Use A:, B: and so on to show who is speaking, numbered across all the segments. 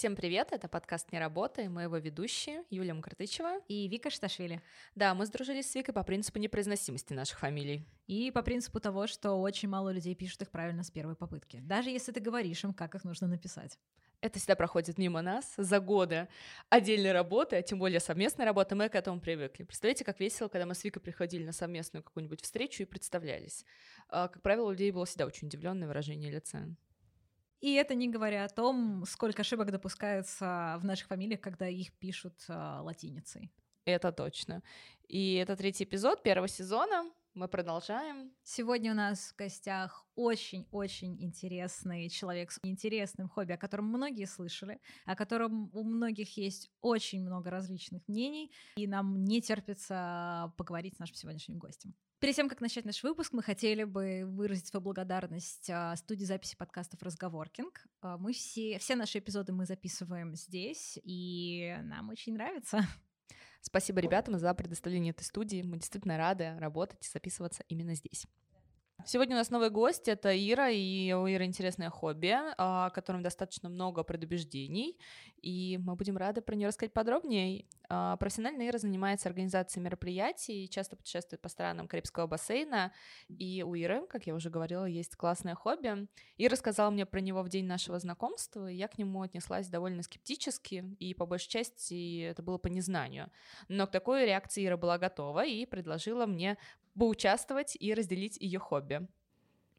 A: Всем привет, это подкаст «Не работа» и мы его ведущие Юлия Мкртычева
B: и Вика Шташвили.
A: Да, мы сдружились с Викой по принципу непроизносимости наших фамилий.
B: И по принципу того, что очень мало людей пишут их правильно с первой попытки, даже если ты говоришь им, как их нужно написать.
A: Это всегда проходит мимо нас за годы отдельной работы, а тем более совместной работы, мы к этому привыкли. Представляете, как весело, когда мы с Викой приходили на совместную какую-нибудь встречу и представлялись. А, как правило, у людей было всегда очень удивленное выражение лица.
B: И это не говоря о том, сколько ошибок допускается в наших фамилиях, когда их пишут э, латиницей.
A: Это точно. И это третий эпизод первого сезона. Мы продолжаем.
B: Сегодня у нас в гостях очень-очень интересный человек с интересным хобби, о котором многие слышали, о котором у многих есть очень много различных мнений, и нам не терпится поговорить с нашим сегодняшним гостем. Перед тем, как начать наш выпуск, мы хотели бы выразить свою благодарность а, студии записи подкастов «Разговоркинг». А, мы все, все наши эпизоды мы записываем здесь, и нам очень нравится.
A: Спасибо ребятам за предоставление этой студии. Мы действительно рады работать и записываться именно здесь. Сегодня у нас новый гость, это Ира, и у Иры интересное хобби, а, о котором достаточно много предубеждений, и мы будем рады про нее рассказать подробнее. А, профессионально Ира занимается организацией мероприятий, часто путешествует по странам Карибского бассейна, и у Иры, как я уже говорила, есть классное хобби. Ира рассказала мне про него в день нашего знакомства, и я к нему отнеслась довольно скептически, и по большей части это было по незнанию. Но к такой реакции Ира была готова и предложила мне поучаствовать и разделить ее хобби.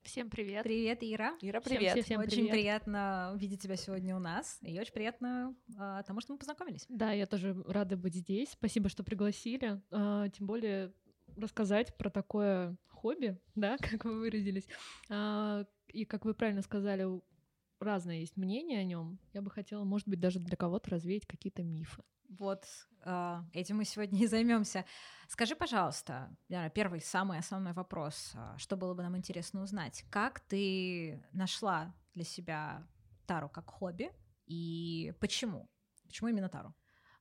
C: Всем привет.
B: Привет, Ира.
A: Ира, привет. Всем,
B: всем, всем очень привет. приятно видеть тебя сегодня у нас. И очень приятно а, тому, что мы познакомились.
C: Да, я тоже рада быть здесь. Спасибо, что пригласили. А, тем более рассказать про такое хобби, да, как вы выразились. А, и как вы правильно сказали, разное есть мнение о нем. Я бы хотела, может быть, даже для кого-то развеять какие-то мифы.
B: Вот э, этим мы сегодня и займемся. Скажи, пожалуйста, первый самый основной вопрос, а, что было бы нам интересно узнать, как ты нашла для себя тару как хобби и почему? Почему именно тару?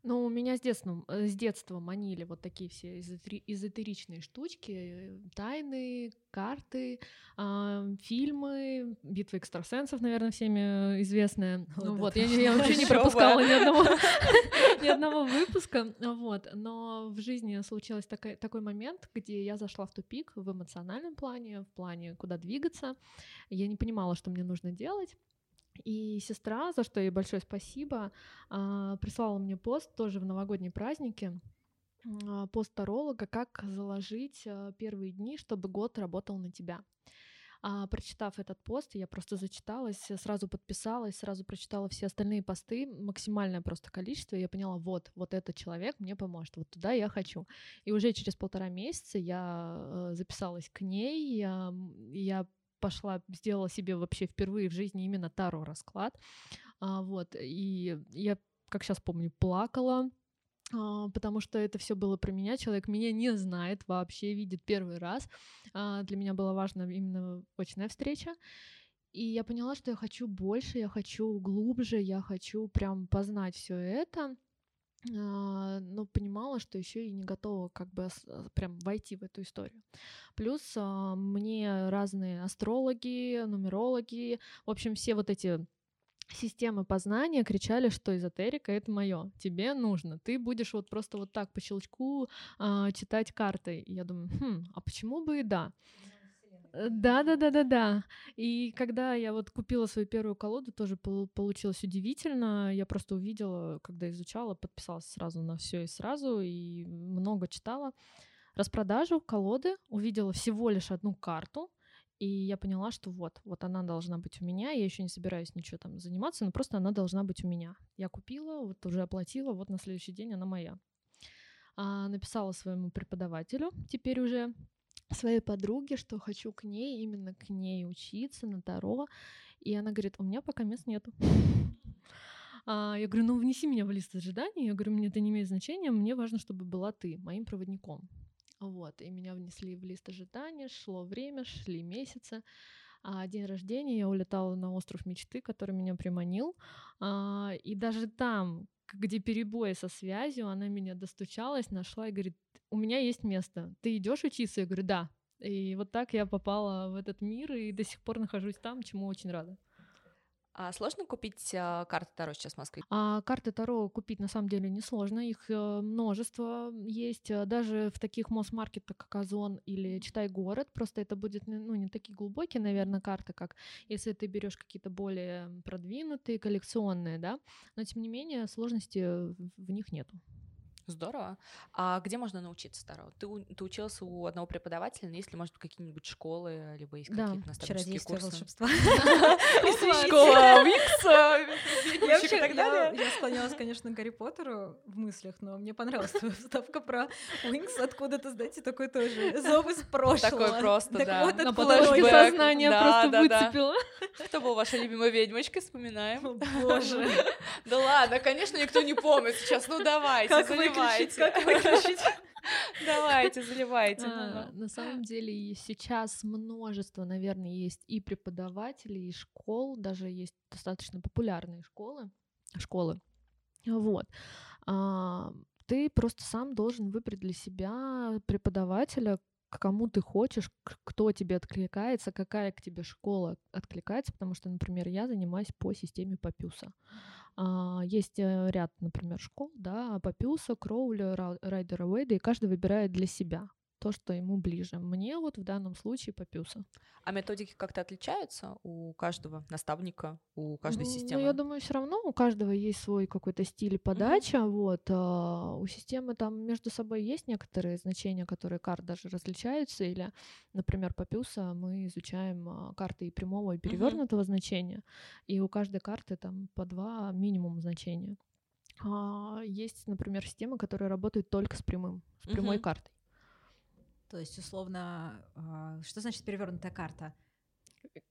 C: Ну, у меня с детства, э, с детства манили вот такие все эзотеричные штучки, тайны, карты, э, фильмы, битвы экстрасенсов, наверное, всеми известная. Вот ну вот, я, я вообще не пропускала ни одного, ни одного выпуска, вот. Но в жизни случился такой, такой момент, где я зашла в тупик в эмоциональном плане, в плане, куда двигаться. Я не понимала, что мне нужно делать. И сестра, за что ей большое спасибо, а, прислала мне пост тоже в новогодние праздники а, пост таролога, как заложить а, первые дни, чтобы год работал на тебя. А, прочитав этот пост, я просто зачиталась, сразу подписалась, сразу прочитала все остальные посты, максимальное просто количество, и я поняла, вот, вот этот человек мне поможет, вот туда я хочу. И уже через полтора месяца я э, записалась к ней, я, я пошла, сделала себе вообще впервые в жизни именно Таро расклад. А, вот, и я, как сейчас помню, плакала, а, потому что это все было про меня. Человек меня не знает вообще, видит первый раз. А, для меня была важна именно очная встреча. И я поняла, что я хочу больше, я хочу глубже, я хочу прям познать все это. А, но понимала, что еще и не готова как бы а, прям войти в эту историю. Плюс а, мне разные астрологи, нумерологи, в общем, все вот эти системы познания кричали, что эзотерика это мое, тебе нужно, ты будешь вот просто вот так по щелчку читать карты. И я думаю, хм, а почему бы и да? Да, да, да, да, да. И когда я вот купила свою первую колоду, тоже получилось удивительно. Я просто увидела, когда изучала, подписалась сразу на все и сразу, и много читала. Распродажу колоды увидела всего лишь одну карту, и я поняла, что вот, вот она должна быть у меня. Я еще не собираюсь ничего там заниматься, но просто она должна быть у меня. Я купила, вот уже оплатила, вот на следующий день она моя. А, написала своему преподавателю, теперь уже своей подруге, что хочу к ней, именно к ней учиться на Таро. И она говорит, у меня пока мест нету. А, я говорю, ну внеси меня в лист ожиданий. Я говорю, мне это не имеет значения, мне важно, чтобы была ты моим проводником. Вот, и меня внесли в лист ожидания, шло время, шли месяцы. А день рождения я улетала на остров мечты, который меня приманил. А, и даже там, где перебои со связью, она меня достучалась, нашла и говорит, у меня есть место, ты идешь учиться? Я говорю, да. И вот так я попала в этот мир и до сих пор нахожусь там, чему очень рада.
A: А сложно купить а, карты Таро сейчас в Москве?
C: А карты Таро купить на самом деле несложно, их э, множество есть, э, даже в таких мосс-маркетах, как Озон или Читай город, просто это будет ну, не такие глубокие, наверное, карты, как если ты берешь какие-то более продвинутые, коллекционные, да, но тем не менее сложности в них нету.
A: Здорово. А где можно научиться Таро? Ты, ты учился у одного преподавателя, но есть ли, может, какие-нибудь школы, либо есть
B: да,
A: какие-то наставнические курсы?
B: волшебства.
A: Школа Уикса,
B: Я склонялась, конечно, к Гарри Поттеру в мыслях, но мне понравилась твоя вставка про Уинкс, откуда-то, знаете, такой тоже зов из прошлого.
A: Такой просто, да.
B: вот
C: На поточке сознания просто выцепила.
A: Кто был ваша любимая ведьмочка, вспоминаем.
B: Боже.
A: Да ладно, конечно, никто не помнит сейчас, ну давайте,
B: Как выключить?
A: Давайте, заливайте.
C: А, на самом деле сейчас множество, наверное, есть и преподавателей, и школ, даже есть достаточно популярные школы, школы. Вот. А, ты просто сам должен выбрать для себя преподавателя, к кому ты хочешь, кто тебе откликается, какая к тебе школа откликается, потому что, например, я занимаюсь по системе Папюса. А, есть э, ряд, например, школ, да, Папюса, Кроули, Райдера Уэйда, и каждый выбирает для себя то, что ему ближе. Мне вот в данном случае Папюса.
A: А методики как-то отличаются у каждого наставника, у каждой
C: ну,
A: системы?
C: Ну, я думаю, все равно у каждого есть свой какой-то стиль подачи. Mm-hmm. Вот, а у системы там между собой есть некоторые значения, которые карт даже различаются. Или, например, Папюса мы изучаем а, карты и прямого, и перевернутого mm-hmm. значения. И у каждой карты там по два минимум значения. А есть, например, системы, которые работают только с прямым, с прямой mm-hmm. картой.
B: То есть, условно, э, что значит перевернутая карта?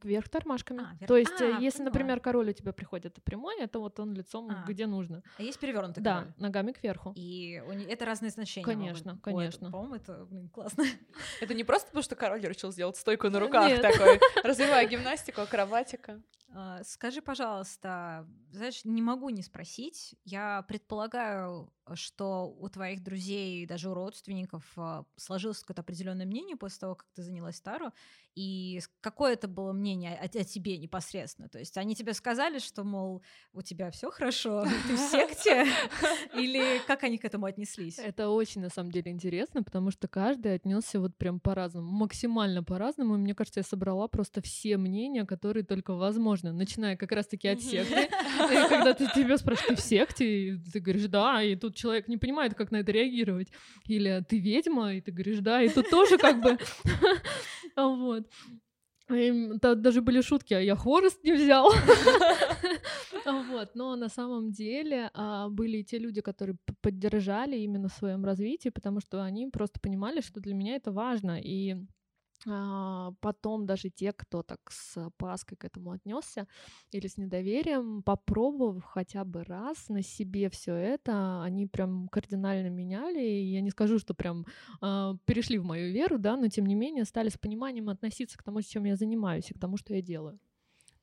C: Вверх тормашками. А, вверх... То есть, а, если, поняла. например, король у тебя приходит прямой, это вот он лицом а. где нужно.
B: А есть перевернутый
C: да,
B: король?
C: Да, ногами кверху.
B: И у... это разные значения.
C: Конечно,
B: могут.
C: конечно.
B: Ой, По-моему, это, блин, классно.
A: Это не просто потому, что король решил сделать стойку на руках такой, развивая гимнастику, акробатика.
B: А, скажи, пожалуйста, знаешь, не могу не спросить. Я предполагаю, что у твоих друзей, даже у родственников а, сложилось какое-то определенное мнение после того, как ты занялась Тару. И какое это было мнение о, о тебе непосредственно? То есть они тебе сказали, что, мол, у тебя все хорошо, ты в секте? Или как они к этому отнеслись?
C: Это очень, на самом деле, интересно, потому что каждый отнесся вот прям по-разному, максимально по-разному. И мне кажется, я собрала просто все мнения, которые только возможно, начиная как раз-таки от секты. Когда ты тебя спрашивают, ты в секте? ты говоришь, да, и тут человек не понимает, как на это реагировать. Или ты ведьма, и ты говоришь, да, и тут тоже как бы... Вот. Там даже были шутки, а я хворост не взял. Вот, но на самом деле а, были те люди, которые поддержали именно в своем развитии, потому что они просто понимали, что для меня это важно. И потом даже те, кто так с опаской к этому отнесся или с недоверием, попробовав хотя бы раз на себе все это, они прям кардинально меняли. И я не скажу, что прям э, перешли в мою веру, да, но тем не менее стали с пониманием относиться к тому, чем я занимаюсь, и к тому, что я делаю.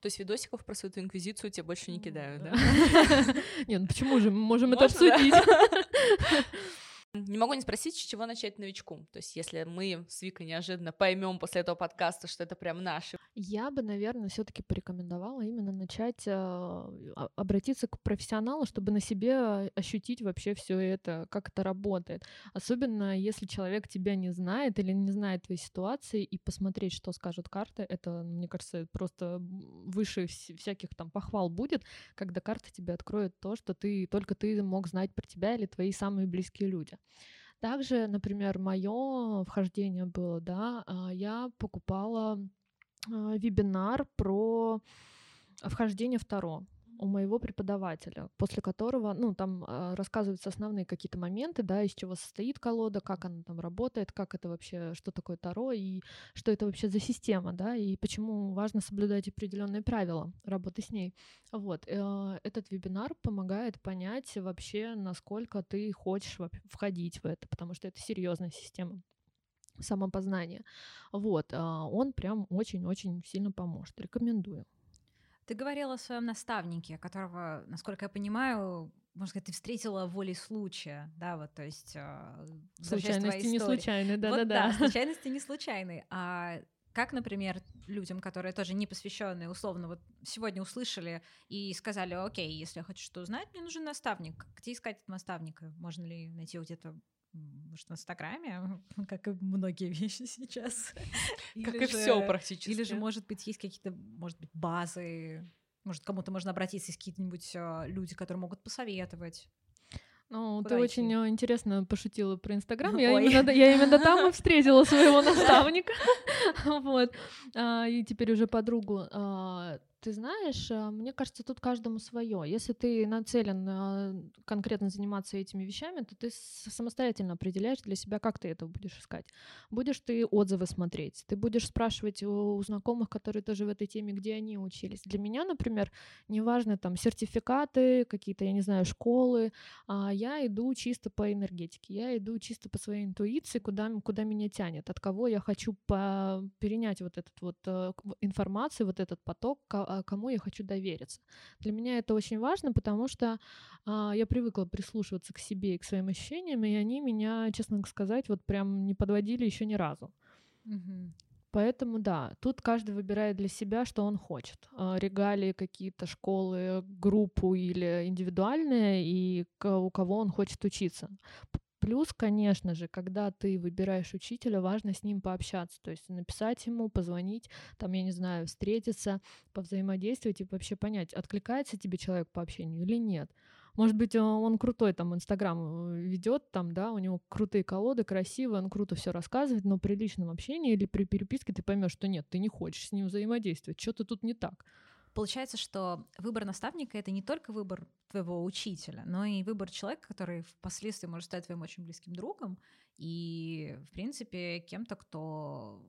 A: То есть видосиков про свою инквизицию тебе больше не кидают, да?
C: Нет, ну почему же? Мы можем это обсудить.
A: Не могу не спросить, с чего начать новичку. То есть, если мы с Викой неожиданно поймем после этого подкаста, что это прям наши.
C: Я бы, наверное, все-таки порекомендовала именно начать э, обратиться к профессионалу, чтобы на себе ощутить вообще все это, как это работает. Особенно если человек тебя не знает или не знает твоей ситуации, и посмотреть, что скажут карты, это, мне кажется, просто выше всяких там похвал будет, когда карты тебе откроют то, что ты только ты мог знать про тебя или твои самые близкие люди. Также, например, мое вхождение было, да, а, я покупала а, вебинар про вхождение в у моего преподавателя, после которого, ну, там э, рассказываются основные какие-то моменты, да, из чего состоит колода, как она там работает, как это вообще, что такое Таро и что это вообще за система, да, и почему важно соблюдать определенные правила работы с ней. Вот, э, этот вебинар помогает понять вообще, насколько ты хочешь входить в это, потому что это серьезная система самопознания. Вот, э, он прям очень-очень сильно поможет. Рекомендую.
B: Ты говорила о своем наставнике, которого, насколько я понимаю, можно сказать, ты встретила волей случая, да, вот, то есть...
C: Случайности не случайные, да-да-да.
B: Вот, да, случайности не случайные. А Как, например, людям, которые тоже не посвященные, условно, вот сегодня услышали и сказали, окей, если я хочу что узнать, мне нужен наставник. Где искать этого наставника? Можно ли найти его где-то может, в Инстаграме, как и многие вещи сейчас.
A: Как и все практически.
B: Или же, может быть, есть какие-то, может быть, базы, может, кому-то можно обратиться, есть какие-нибудь а, люди, которые могут посоветовать.
C: Ну, Куда ты идти? очень э, интересно пошутила про Инстаграм. Я именно, я именно там и встретила своего наставника. Вот. А, и теперь уже подругу. Ты знаешь, а, мне кажется, тут каждому свое. Если ты нацелен а, конкретно заниматься этими вещами, то ты самостоятельно определяешь для себя, как ты это будешь искать. Будешь ты отзывы смотреть, ты будешь спрашивать у, знакомых, которые тоже в этой теме, где они учились. Для меня, например, неважно там сертификаты, какие-то, я не знаю, школы, а я иду чисто по энергетике, я иду чисто по своей интуиции, куда, куда меня тянет, от кого я хочу по, перенять вот этот вот э, информацию, вот этот поток, а, кому я хочу довериться. Для меня это очень важно, потому что а, я привыкла прислушиваться к себе и к своим ощущениям, и они меня, честно сказать, вот прям не подводили еще ни разу.
B: Угу.
C: Поэтому да, тут каждый выбирает для себя, что он хочет. А, регалии какие-то школы, группу или индивидуальные, и у кого он хочет учиться. Плюс, конечно же, когда ты выбираешь учителя, важно с ним пообщаться, то есть написать ему, позвонить, там, я не знаю, встретиться, повзаимодействовать и вообще понять, откликается тебе человек по общению или нет. Может быть, он крутой, там, Инстаграм э, ведет, там, да, у него крутые колоды, красивые, он круто все рассказывает, но при личном общении или при переписке ты поймешь, что нет, ты не хочешь с ним взаимодействовать, что-то тут не так.
B: Получается, что выбор наставника — это не только выбор твоего учителя, но и выбор человека, который впоследствии может стать твоим очень близким другом и, в принципе, кем-то, кто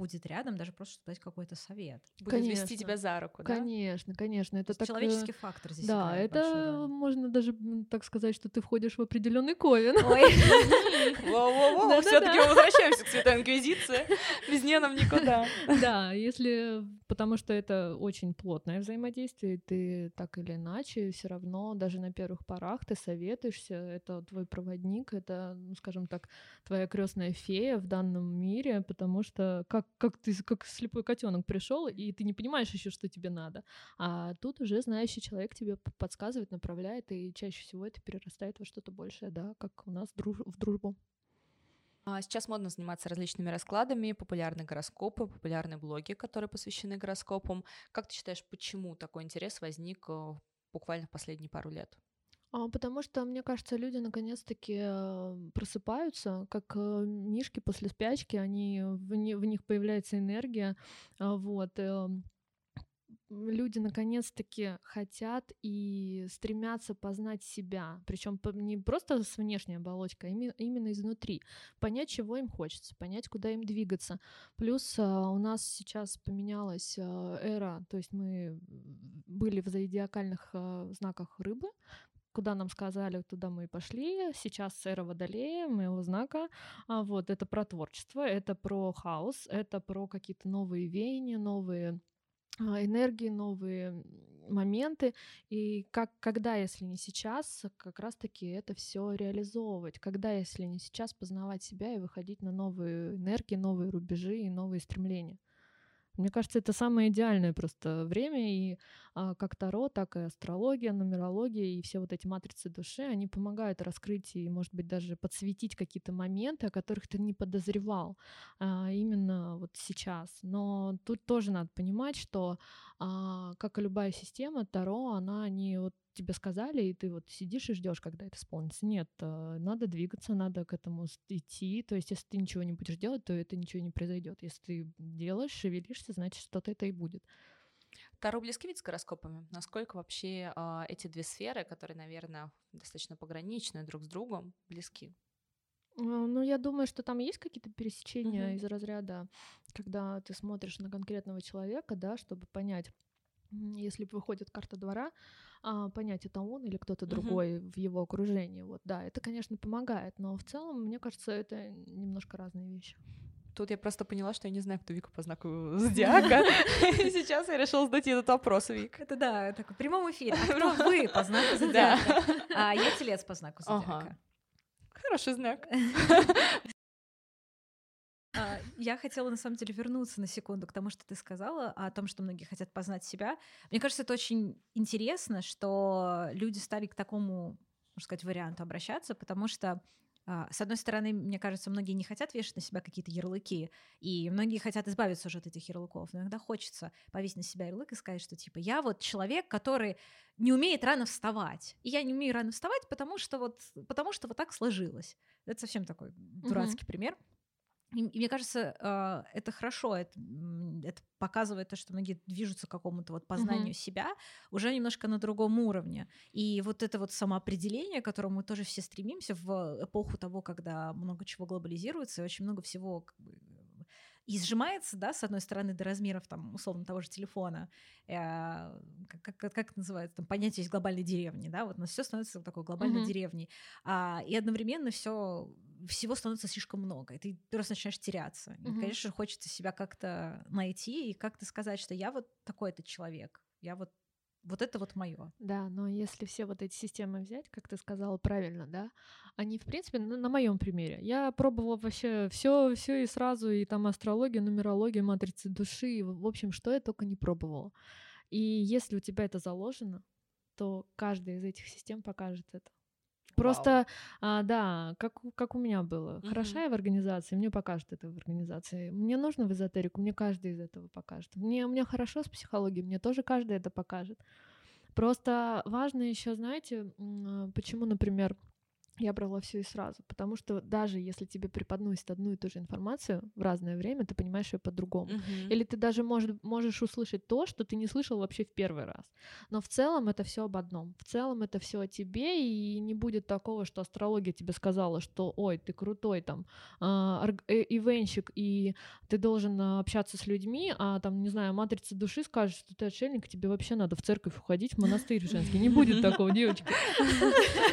B: будет рядом, даже просто чтобы дать какой-то совет.
A: Будет конечно. вести тебя за руку,
C: да? Конечно, конечно. Это так...
B: Человеческий фактор здесь
C: Да, это можно даже так сказать, что ты входишь в определенный ковен.
A: Воу-воу-воу, все таки мы возвращаемся к Святой Инквизиции. Без нее нам никуда.
C: Да, если... Потому что это очень плотное взаимодействие, ты так или иначе все равно, даже на первых порах ты советуешься, это твой проводник, это, ну, скажем так, твоя крестная фея в данном мире, потому что как, как ты как слепой котенок пришел, и ты не понимаешь еще, что тебе надо. А тут уже знающий человек тебе подсказывает, направляет, и чаще всего это перерастает во что-то большее, да, как у нас друж в дружбу.
A: А сейчас модно заниматься различными раскладами, популярные гороскопы, популярные блоги, которые посвящены гороскопам. Как ты считаешь, почему такой интерес возник э, буквально в последние пару лет?
C: А, потому что, мне кажется, люди наконец-таки э, просыпаются, как э, мишки после спячки, они, в, не, в них появляется энергия, а, вот. Люди наконец-таки хотят и стремятся познать себя, причем не просто с внешней оболочкой, а именно изнутри, понять, чего им хочется, понять, куда им двигаться. Плюс у нас сейчас поменялась эра, то есть мы были в зодиакальных знаках рыбы, куда нам сказали, туда мы и пошли. Сейчас эра Водолея, моего знака. А вот это про творчество, это про хаос, это про какие-то новые веяния, новые а, энергии, новые моменты. И как, когда, если не сейчас, как раз-таки это все реализовывать. Когда, если не сейчас, познавать себя и выходить на новые энергии, новые рубежи и новые стремления. Мне кажется, это самое идеальное просто время, и а, как Таро, так и астрология, нумерология и все вот эти матрицы души, они помогают раскрыть и, может быть, даже подсветить какие-то моменты, о которых ты не подозревал а, именно вот сейчас. Но тут тоже надо понимать, что, а, как и любая система, Таро, она не вот тебе сказали, и ты вот сидишь и ждешь, когда это исполнится. Нет, э, надо двигаться, надо к этому идти. То есть, если ты ничего не будешь делать, то это ничего не произойдет. Если ты делаешь, шевелишься, значит, что-то это и будет.
A: Таро близки ведь с гороскопами? Насколько вообще э, эти две сферы, которые, наверное, достаточно пограничны друг с другом, близки?
C: А, ну, я думаю, что там есть какие-то пересечения uh-huh. из разряда, когда ты смотришь на конкретного человека, да, чтобы понять, если выходит карта двора, а, понять, это он или кто-то uh-huh. другой в его окружении. Вот, да, это, конечно, помогает, но в целом, мне кажется, это немножко разные вещи.
A: Тут я просто поняла, что я не знаю, кто Вика по знаку зодиака. Сейчас я решила задать этот вопрос, Вик.
B: Это да, такой в прямом эфире. А кто вы по знаку зодиака? А я телец по знаку зодиака.
A: Хороший знак.
B: Я хотела на самом деле вернуться на секунду к тому, что ты сказала, о том, что многие хотят познать себя. Мне кажется, это очень интересно, что люди стали к такому, можно сказать, варианту обращаться, потому что а, с одной стороны, мне кажется, многие не хотят вешать на себя какие-то ярлыки, и многие хотят избавиться уже от этих ярлыков. Но иногда хочется повесить на себя ярлык и сказать, что типа я вот человек, который не умеет рано вставать. И я не умею рано вставать, потому что вот, потому что вот так сложилось. Это совсем такой дурацкий mm-hmm. пример. И, и мне кажется, э, это хорошо, это, это показывает то, что многие движутся к какому-то вот познанию mm-hmm. себя уже немножко на другом уровне. И вот это вот самоопределение, к которому мы тоже все стремимся в эпоху того, когда много чего глобализируется, и очень много всего как бы, и сжимается, да, с одной стороны, до размеров, там, условно, того же телефона, э, как, как, как называется, там, понятие есть глобальной деревни, да, вот у нас все становится такой глобальной mm-hmm. деревней, а, и одновременно все всего становится слишком много, и ты просто начинаешь теряться. Mm-hmm. И, конечно, хочется себя как-то найти и как-то сказать, что я вот такой-то человек, я вот вот это вот мое.
C: Да, но если все вот эти системы взять, как ты сказала правильно, да, они, в принципе, на, на моем примере. Я пробовала вообще все, все и сразу, и там астрология, нумерология, матрицы души, и, в общем, что я только не пробовала. И если у тебя это заложено, то каждая из этих систем покажет это. Просто, а, да, как, как у меня было. Угу. Хороша я в организации, мне покажут это в организации. Мне нужно в эзотерику, мне каждый из этого покажет. Мне, мне хорошо с психологией, мне тоже каждый это покажет. Просто важно еще, знаете, а, почему, например, я брала все и сразу, потому что даже если тебе преподносят одну и ту же информацию в разное время, ты понимаешь ее по-другому. Uh-huh. Или ты даже может, можешь услышать то, что ты не слышал вообще в первый раз. Но в целом это все об одном. В целом это все о тебе, и не будет такого, что астрология тебе сказала, что ой, ты крутой там э, ивенщик, и ты должен общаться с людьми, а там, не знаю, матрица души скажет, что ты отшельник, тебе вообще надо в церковь уходить, в монастырь женский. Не будет такого, девочки.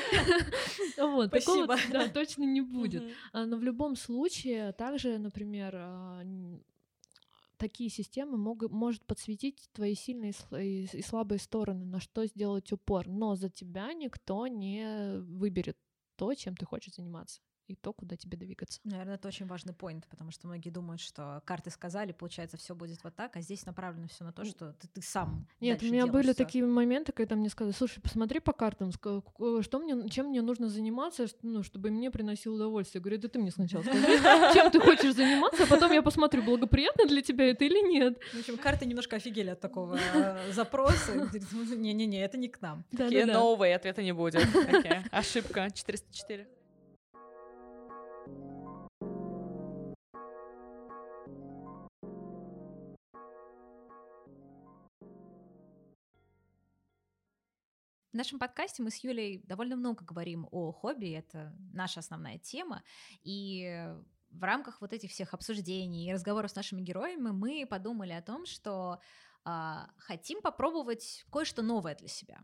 C: Вот, Спасибо. такого да, точно не будет. Uh-huh. Но в любом случае, также, например, а, такие системы могут, может подсветить твои сильные и слабые стороны, на что сделать упор. Но за тебя никто не выберет то, чем ты хочешь заниматься и то, куда тебе двигаться.
B: Наверное, это очень важный поинт, потому что многие думают, что карты сказали, получается, все будет вот так, а здесь направлено все на то, что ты, ты сам.
C: Нет, у меня были всё. такие моменты, когда мне сказали, слушай, посмотри по картам, что мне, чем мне нужно заниматься, ну, чтобы мне приносило удовольствие. Я говорю, да ты мне сначала скажи, чем ты хочешь заниматься, а потом я посмотрю, благоприятно для тебя это или нет.
B: В общем, карты немножко офигели от такого э, запроса. Не-не-не, это не к нам.
A: Такие новые ответа не будет. Ошибка 404.
B: Нашем подкасте мы с Юлей довольно много говорим о хобби, это наша основная тема, и в рамках вот этих всех обсуждений и разговоров с нашими героями мы подумали о том, что э, хотим попробовать кое-что новое для себя.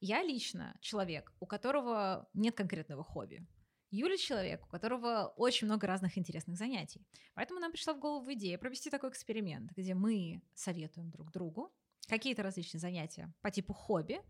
B: Я лично человек, у которого нет конкретного хобби. Юля человек, у которого очень много разных интересных занятий. Поэтому нам пришла в голову идея провести такой эксперимент, где мы советуем друг другу какие-то различные занятия по типу хобби,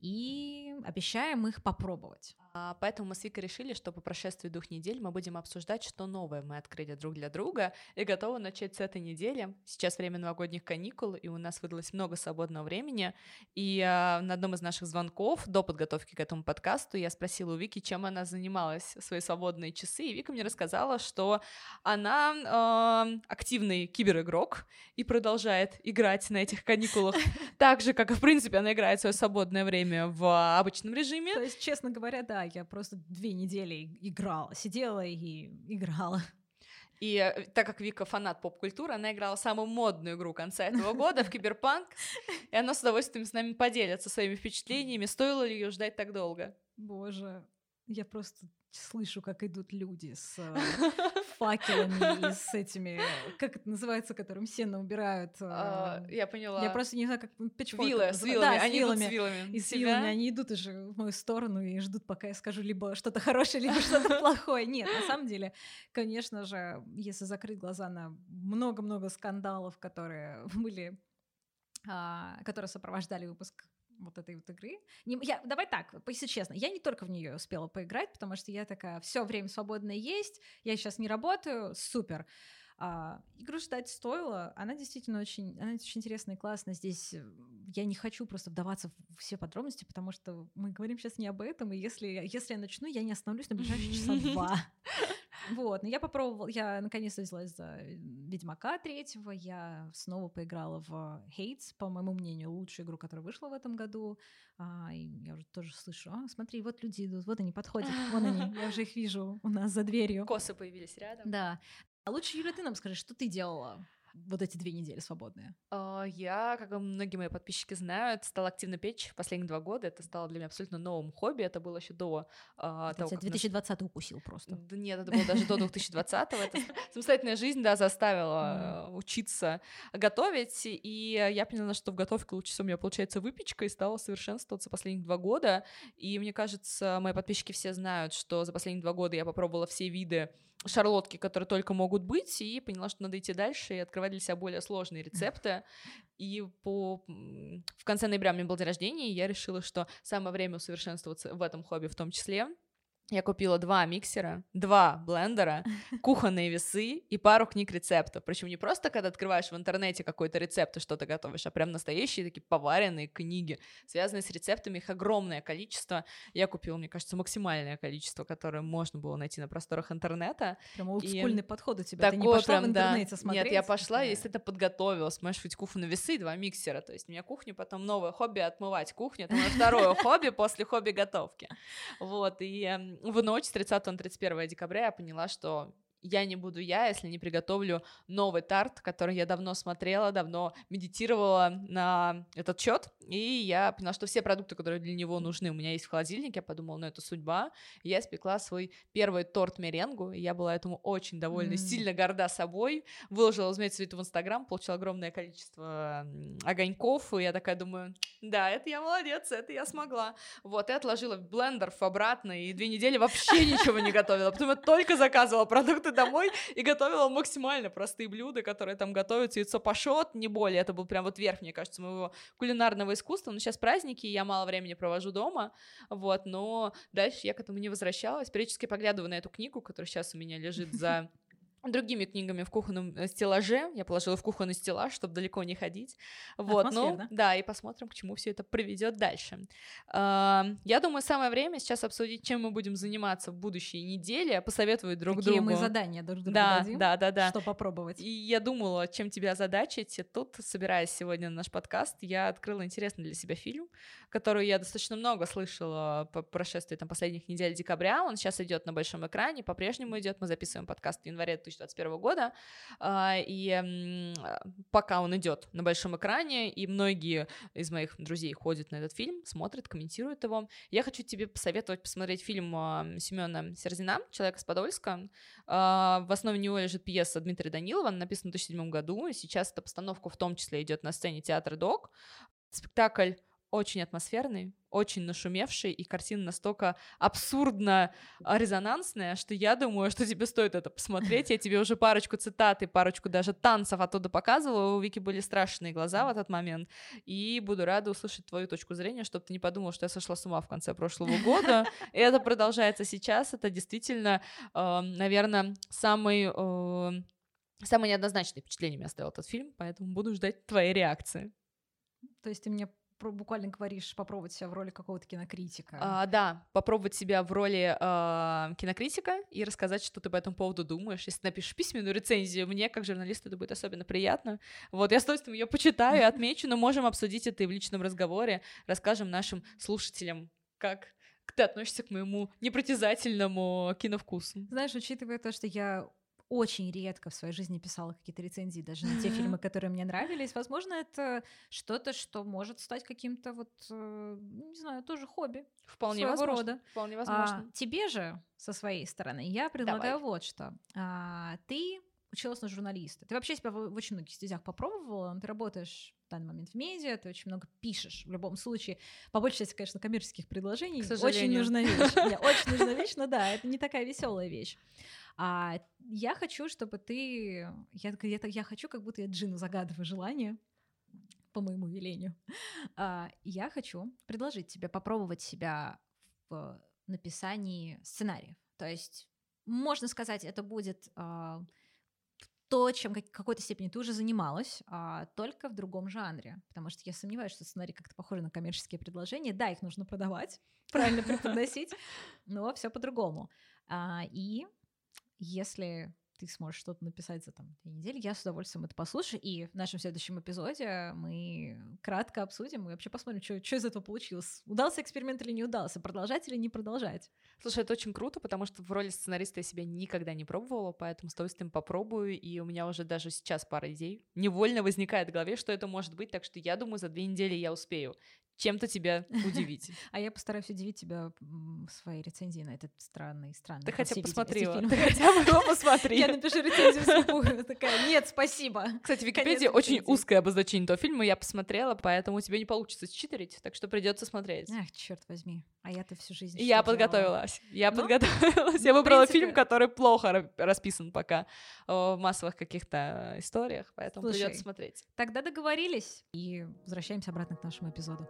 B: и обещаем их попробовать.
A: А, поэтому мы с Викой решили, что по прошествии двух недель мы будем обсуждать, что новое мы открыли друг для друга, и готовы начать с этой недели. Сейчас время новогодних каникул, и у нас выдалось много свободного времени, и а, на одном из наших звонков до подготовки к этому подкасту я спросила у Вики, чем она занималась в свои свободные часы, и Вика мне рассказала, что она э, активный киберигрок и продолжает играть на этих каникулах так же, как, в принципе, она играет в свое свободное время в обычном режиме.
B: То есть, честно говоря, да, я просто две недели играла, сидела и играла.
A: И э, так как Вика фанат поп-культуры, она играла самую модную игру конца этого года в Киберпанк, и она с удовольствием с нами поделится своими впечатлениями, стоило ли ее ждать так долго.
B: Боже, я просто слышу, как идут люди с э, факелами и с этими, как это называется, которым сено убирают.
A: А, я поняла.
B: Я просто не знаю, как печфорк.
A: Вилы, с вилами, да, с они вилами. идут с вилами.
B: И с вилами, они идут уже в мою сторону и ждут, пока я скажу либо что-то хорошее, либо что-то плохое. Нет, на самом деле, конечно же, если закрыть глаза на много-много скандалов, которые были а, которые сопровождали выпуск вот этой вот игры. Не, я, давай так, если честно, я не только в нее успела поиграть, потому что я такая, все время свободное есть, я сейчас не работаю, супер. А, игру ждать стоило. Она действительно очень, она очень интересная и классная. Здесь э, я не хочу просто вдаваться в все подробности, потому что мы говорим сейчас не об этом, и если, если я начну, я не остановлюсь на ближайшие часа два. Вот, но я попробовала, я наконец-то взялась за Ведьмака третьего, я снова поиграла в Хейтс, по моему мнению, лучшую игру, которая вышла в этом году, а, и я уже тоже слышу, а, смотри, вот люди идут, вот они подходят, вон они, я уже их вижу у нас за дверью.
A: Косы появились рядом.
B: Да. А лучше, Юля, ты нам скажи, что ты делала? Вот эти две недели свободные?
A: Uh, я, как и многие мои подписчики знают, стала активно печь последние два года. Это стало для меня абсолютно новым хобби. Это было еще до
B: uh, того, как 2020 наш... укусил просто.
A: Да нет, это было даже до 2020 Это самостоятельная жизнь, да, заставила mm. учиться готовить. И я поняла, что в готовке лучше всего у меня получается выпечка, и стала совершенствоваться последние два года. И мне кажется, мои подписчики все знают, что за последние два года я попробовала все виды шарлотки, которые только могут быть, и поняла, что надо идти дальше и открывать для себя более сложные рецепты. И по... в конце ноября у меня был день рождения, и я решила, что самое время усовершенствоваться в этом хобби в том числе. Я купила два миксера, два блендера, кухонные весы и пару книг рецептов. Причем не просто, когда открываешь в интернете какой-то рецепт и что-то готовишь, а прям настоящие такие поваренные книги, связанные с рецептами. Их огромное количество. Я купила, мне кажется, максимальное количество, которое можно было найти на просторах интернета.
B: Прям олдскульный и... подход у тебя. Такой Ты не пошла прям, в интернете да. смотреть?
A: Нет, я пошла, и это подготовилась. Понимаешь, ведь кухонные весы и два миксера. То есть у меня кухня, потом новое хобби отмывать кухню. Это мое второе хобби после хобби готовки. Вот, и эм, в ночь с 30 на 31 декабря я поняла, что я не буду я, если не приготовлю новый тарт, который я давно смотрела, давно медитировала на этот счет, и я поняла, что все продукты, которые для него нужны, у меня есть в холодильнике, я подумала, ну это судьба, и я испекла свой первый торт меренгу, и я была этому очень довольна, mm. сильно горда собой, выложила, разумеется, это в Инстаграм, получила огромное количество огоньков, и я такая думаю, да, это я молодец, это я смогла, вот, и отложила в блендер обратно, и две недели вообще ничего не готовила, потом я только заказывала продукты продукты домой и готовила максимально простые блюда, которые там готовятся. Яйцо пашот, не более. Это был прям вот верх, мне кажется, моего кулинарного искусства. Но сейчас праздники, я мало времени провожу дома, вот, но дальше я к этому не возвращалась. Периодически поглядываю на эту книгу, которая сейчас у меня лежит за другими книгами в кухонном э, стеллаже. Я положила в кухонный стеллаж, чтобы далеко не ходить. Вот, ну, да, и посмотрим, к чему все это приведет дальше. Я думаю, самое время сейчас обсудить, чем мы будем заниматься в будущей неделе, посоветовать друг
B: Какие
A: другу.
B: мы задания друг другу
A: да,
B: дадим,
A: да, да, да.
B: что попробовать.
A: И я думала, чем тебя задачить. И тут, собираясь сегодня на наш подкаст, я открыла интересный для себя фильм, который я достаточно много слышала по прошествии там, последних недель декабря. Он сейчас идет на большом экране, по-прежнему идет. Мы записываем подкаст в январе 2021 года, а, и пока он идет на большом экране, и многие из моих друзей ходят на этот фильм, смотрят, комментируют его, я хочу тебе посоветовать посмотреть фильм Семена Серзина «Человек из Подольска». А, в основе него лежит пьеса Дмитрия Данилова, она написана в 2007 году, сейчас эта постановка в том числе идет на сцене театра «Док». Спектакль очень атмосферный, очень нашумевший, и картина настолько абсурдно а, резонансная, что я думаю, что тебе стоит это посмотреть. Я тебе уже парочку цитат и парочку даже танцев оттуда показывала. У Вики были страшные глаза в этот момент, и буду рада услышать твою точку зрения, чтобы ты не подумал, что я сошла с ума в конце прошлого года. И это продолжается сейчас. Это действительно, э, наверное, самый... Э, Самое неоднозначное впечатление мне оставил этот фильм, поэтому буду ждать твоей реакции.
B: То есть ты мне буквально говоришь попробовать себя в роли какого-то кинокритика.
A: А, да, попробовать себя в роли э, кинокритика и рассказать, что ты по этому поводу думаешь. Если напишешь письменную рецензию, мне, как журналисту, это будет особенно приятно. Вот, я с удовольствием ее почитаю и отмечу, но можем обсудить это и в личном разговоре, расскажем нашим слушателям, как ты относишься к моему непритязательному киновкусу.
B: Знаешь, учитывая то, что я очень редко в своей жизни писала какие-то рецензии даже на те фильмы, которые мне нравились. Возможно, это что-то, что может стать каким-то вот, э, не знаю, тоже хобби.
A: Вполне
B: своего
A: возможно.
B: рода.
A: Вполне возможно.
B: А, тебе же, со своей стороны, я предлагаю Давай. вот что. А, ты училась на журналиста. Ты вообще себя в, в очень многих стезях попробовала, ты работаешь в данный момент в медиа, ты очень много пишешь. В любом случае, по большей части, конечно, коммерческих предложений.
A: К очень
B: нужна вещь. Очень нужна вещь, но да, это не такая веселая вещь. А я хочу, чтобы ты... Я, я, я хочу, как будто я Джину загадываю желание по моему велению. А, я хочу предложить тебе попробовать себя в написании сценариев. То есть, можно сказать, это будет а, то, чем в какой-то степени ты уже занималась, а, только в другом жанре. Потому что я сомневаюсь, что сценарий как-то похожи на коммерческие предложения. Да, их нужно продавать, правильно преподносить, но все по-другому. А, и если ты сможешь что-то написать за там две недели, я с удовольствием это послушаю. И в нашем следующем эпизоде мы кратко обсудим и вообще посмотрим, что, из этого получилось. Удался эксперимент или не удался, продолжать или не продолжать.
A: Слушай, это очень круто, потому что в роли сценариста я себя никогда не пробовала, поэтому с удовольствием попробую, и у меня уже даже сейчас пара идей. Невольно возникает в голове, что это может быть, так что я думаю, за две недели я успею чем-то тебя удивить.
B: А я постараюсь удивить тебя своей рецензией на этот странный, странный.
A: Ты хотя бы посмотрела. Ты хотя бы его посмотри.
B: Я напишу рецензию вслепую. Такая, нет, спасибо.
A: Кстати, в Википедии очень узкое обозначение этого фильма. Я посмотрела, поэтому у тебя не получится считерить, так что придется смотреть.
B: Ах, черт возьми. А я-то всю жизнь
A: Я подготовилась. Я ну, подготовилась. Я выбрала фильм, который плохо расписан пока в массовых каких-то историях, поэтому придется смотреть.
B: Тогда договорились и возвращаемся обратно к нашему эпизоду.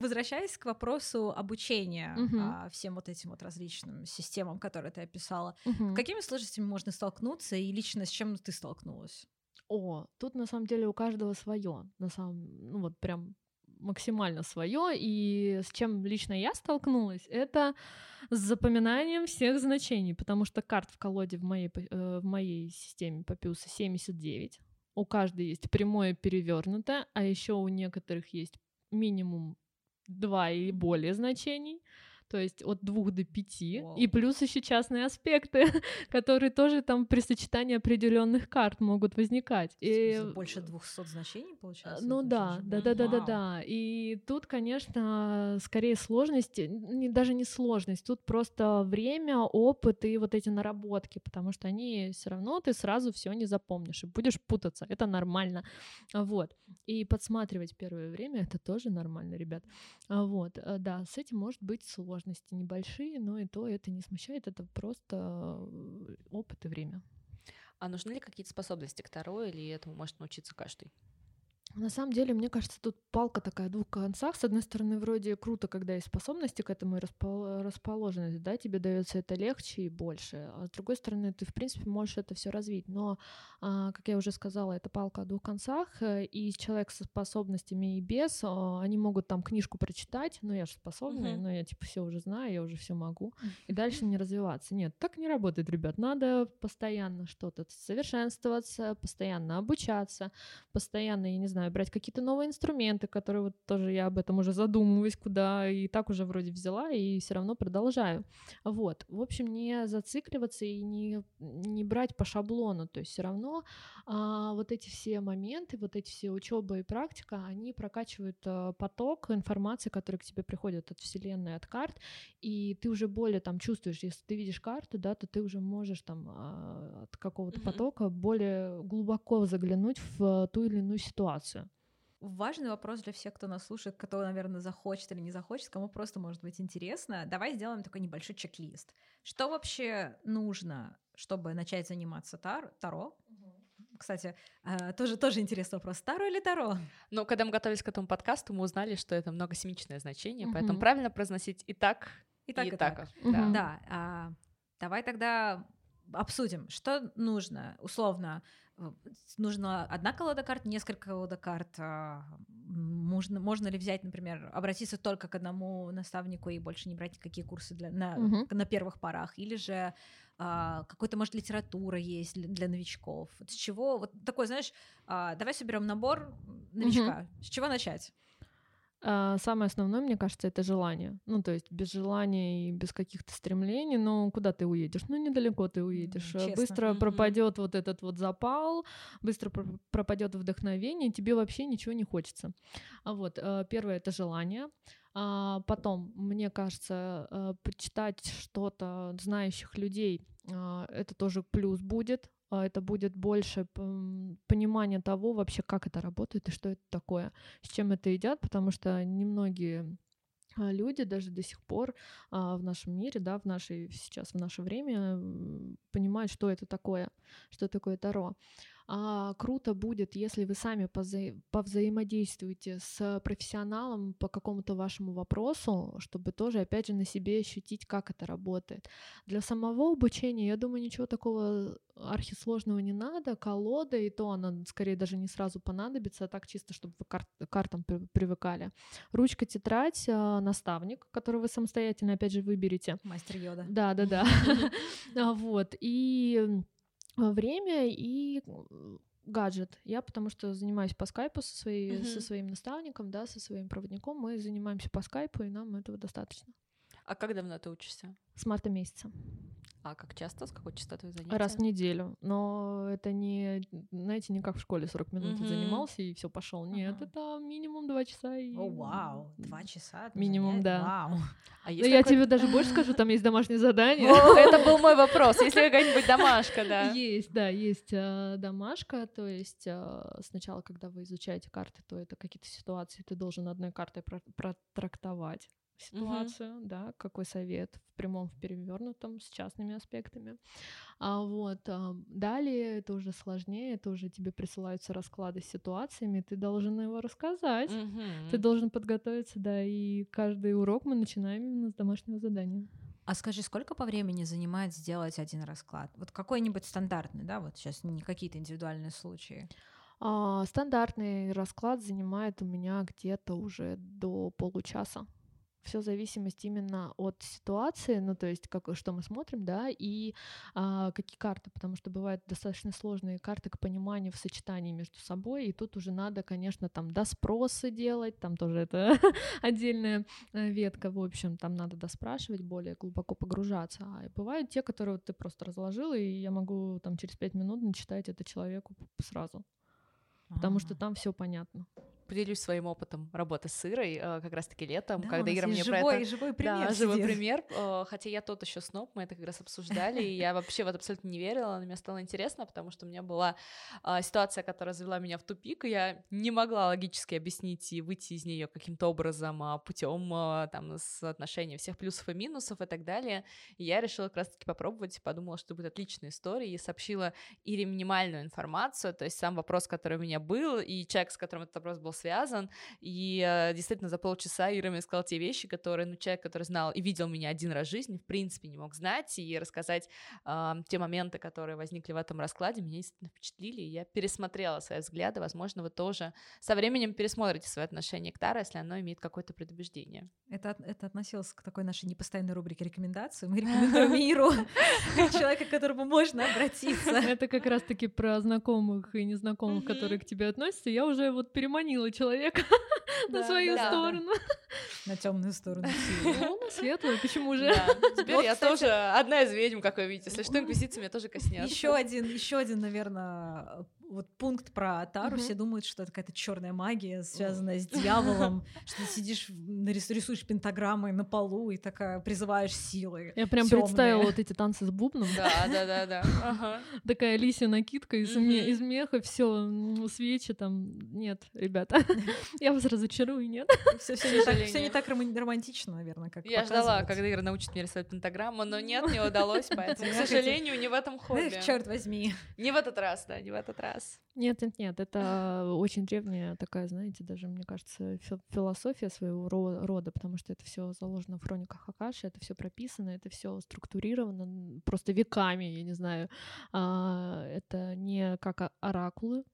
B: Возвращаясь к вопросу обучения угу. а, всем вот этим вот различным системам, которые ты описала, угу. какими сложностями можно столкнуться и лично с чем ты столкнулась?
C: О, тут на самом деле у каждого свое, на самом, ну вот прям максимально свое. И с чем лично я столкнулась, это с запоминанием всех значений, потому что карт в колоде в моей, э, в моей системе Папиуса 79. У каждой есть прямое перевернутое, а еще у некоторых есть минимум два или более значений то есть от двух до пяти, wow. и плюс еще частные аспекты, которые тоже там при сочетании определенных карт могут возникать.
B: И... Больше 200 значений получается?
C: Ну да, да, да, да, да, да. И тут, конечно, скорее сложность, не, даже не сложность, тут просто время, опыт и вот эти наработки, потому что они все равно ты сразу все не запомнишь и будешь путаться, это нормально, вот. И подсматривать первое время это тоже нормально, ребят, вот. Э, да, с этим может быть сложно возможности небольшие, но и то это не смущает, это просто э, опыт и время.
A: А нужны ли какие-то способности к Таро, или этому может научиться каждый?
C: На самом деле, мне кажется, тут палка такая о двух концах. С одной стороны, вроде круто, когда есть способности к этому и распол- расположенность, да, тебе дается это легче и больше. А с другой стороны, ты, в принципе, можешь это все развить. Но, а, как я уже сказала, это палка о двух концах, э, и человек со способностями и без, а, они могут там книжку прочитать, ну я же способная, uh-huh. но я типа все уже знаю, я уже все могу, и дальше не развиваться. Нет, так не работает, ребят. Надо постоянно что-то совершенствоваться, постоянно обучаться, постоянно, я не знаю, знаю, брать какие-то новые инструменты, которые вот тоже я об этом уже задумываюсь, куда и так уже вроде взяла, и все равно продолжаю. Вот. В общем, не зацикливаться и не, не брать по шаблону. То есть все равно а, вот эти все моменты, вот эти все учеба и практика, они прокачивают а, поток информации, который к тебе приходит от Вселенной, от карт, и ты уже более там чувствуешь, если ты видишь карту, да, то ты уже можешь там а, от какого-то mm-hmm. потока более глубоко заглянуть в ту или иную ситуацию
B: важный вопрос для всех, кто нас слушает, кто, наверное, захочет или не захочет, кому просто может быть интересно. Давай сделаем такой небольшой чек-лист. Что вообще нужно, чтобы начать заниматься тар- Таро? Кстати, э, тоже, тоже интересный вопрос. Таро или Таро?
A: Ну, когда мы готовились к этому подкасту, мы узнали, что это многосемичное значение, угу. поэтому правильно произносить и так, и, так, и, и так. так.
B: Угу. Да, да а, давай тогда обсудим, что нужно, условно, нужна одна колода карт, несколько колода карт. А, можно, можно ли взять, например, обратиться только к одному наставнику и больше не брать никакие курсы для, на, угу. на первых порах? Или же а, какой-то, может, литература есть для, для новичков? С чего? Вот такой, знаешь, а, давай соберем набор новичка. Угу. С чего начать?
C: А, самое основное, мне кажется, это желание. Ну, то есть без желания и без каких-то стремлений, ну, куда ты уедешь? Ну, недалеко ты уедешь. Честно. Быстро mm-hmm. пропадет вот этот вот запал, быстро пропадет вдохновение, тебе вообще ничего не хочется. А вот, э, первое — это желание. А потом, мне кажется, э, почитать что-то знающих людей, а, это тоже плюс будет. А, это будет больше понимания того вообще, как это работает и что это такое, с чем это едят, потому что немногие а, люди даже до сих пор а, в нашем мире, да, в нашей сейчас в наше время понимают, что это такое, что такое таро. А круто будет, если вы сами поза- повзаимодействуете с профессионалом по какому-то вашему вопросу, чтобы тоже, опять же, на себе ощутить, как это работает. Для самого обучения, я думаю, ничего такого архисложного не надо. Колода, и то она скорее даже не сразу понадобится, а так чисто, чтобы вы кар- картам при- привыкали. Ручка, тетрадь, а, наставник, который вы самостоятельно, опять же, выберете.
B: Мастер Йода.
C: Да, да, да. Вот. И время и гаджет. Я потому что занимаюсь по скайпу со, своей, со
A: Мгм.
C: своим наставником, да, со своим проводником. Мы занимаемся по скайпу, и нам этого достаточно.
A: А как давно ты учишься?
C: С марта месяца.
A: А как часто? С какой частотой занятия?
C: Раз в неделю. Но это не, знаете, не как в школе 40 минут
A: Мгм.
C: занимался и все пошел. Нет,
B: Ага.
C: это минимум 2 часа. И...
B: О, вау, два часа. на
C: Минимум,
B: занятие?
C: да.
B: Вау.
A: А
C: Ну,
A: есть
C: я тебе даже больше скажу, там есть домашнее задание.
A: О, Это был мой вопрос. Если какая-нибудь домашка, да.
C: Есть, да, есть э, домашка, то есть э, сначала, когда вы изучаете карты, то это какие-то ситуации, ты должен одной картой про- протрактовать ситуацию, да, какой совет в прямом, в перевернутом, с частными аспектами. А вот а, далее это уже сложнее, это уже тебе присылаются расклады с ситуациями, ты должен его рассказать.
A: Мгм.
C: Ты должен подготовиться, да, и каждый урок мы начинаем именно с домашнего задания.
B: А скажи, сколько по времени занимает сделать один расклад? Вот какой-нибудь стандартный, да, вот сейчас не какие-то индивидуальные случаи.
C: А, стандартный расклад занимает у меня где-то уже до получаса. Все зависимость именно от ситуации, ну то есть как, что мы смотрим, да, и а, какие карты, потому что бывают достаточно сложные карты к пониманию в сочетании между собой, и тут уже надо, конечно, там доспросы делать, там тоже это отдельная э, ветка, в общем, там надо доспрашивать, более глубоко погружаться. А бывают те, которые вот ты просто разложил, и я могу там через пять минут начитать это человеку сразу потому что
B: А.
C: там все понятно.
A: Поделюсь своим опытом работы с Ирой э, как раз-таки летом,
B: Да,
A: когда Ира мне
B: есть
A: про
B: живой,
A: это...
B: живой пример.
A: Да, живой пример. э, Хотя я тот еще сноб, мы это как раз обсуждали, и я вообще в это абсолютно не верила, но мне стало интересно, потому что у меня была а, ситуация, которая завела меня в тупик, и я не могла логически объяснить и выйти из нее каким-то образом а, путем там соотношения всех плюсов и минусов и так далее. И я решила как раз-таки попробовать, подумала, что будет отличная история, и сообщила Ире минимальную информацию, то есть сам вопрос, который у меня был, и человек, с которым этот вопрос был связан, и э, действительно за полчаса Ира мне сказала те вещи, которые, ну, человек, который знал и видел меня один раз в жизни, в принципе, не мог знать, и рассказать э, те моменты, которые возникли в этом раскладе, меня действительно впечатлили, и я пересмотрела свои взгляды, возможно, вы тоже со временем пересмотрите свое отношение к Таро, если оно имеет какое-то предубеждение.
B: Это, это относилось к такой нашей непостоянной рубрике рекомендаций. Мы рекомендуем миру человека, к которому можно обратиться.
C: Это как раз-таки про знакомых и незнакомых, которые к тебе относятся. Я уже вот переманила человека на свою сторону.
B: На темную сторону силы.
C: Ну, на светлую, почему же?
A: Да. Теперь я тоже одна из ведьм, как вы видите. Если что, инквизиция меня тоже коснется.
B: Еще один, еще один, наверное, вот пункт про Тару.
C: Мгм.
B: Все думают, что это какая-то черная магия, связанная с дьяволом, что ты сидишь, нарис- рисуешь пентаграммой на полу и такая призываешь силы.
C: Я прям
B: тёмные.
C: представила вот эти танцы с бубном.
A: Да, да, да, да. Ага.
C: Такая лисья накидка из, меха, все, свечи там. Нет, ребята, я вас разочарую, нет.
B: Все, не, так, романтично, наверное, как
A: Я ждала, когда Ира научит меня рисовать пентаграмму, но нет, не удалось, поэтому, к сожалению, не в этом хобби.
B: Эх, черт возьми.
A: Не в этот раз, да, не в этот раз.
C: Нет, нет, нет, это очень древняя такая, знаете, даже, мне кажется, фи- философия своего ро- рода, потому что это все заложено в хрониках Акаши, это все прописано, это все структурировано просто веками, я не знаю. А, это не как оракулы,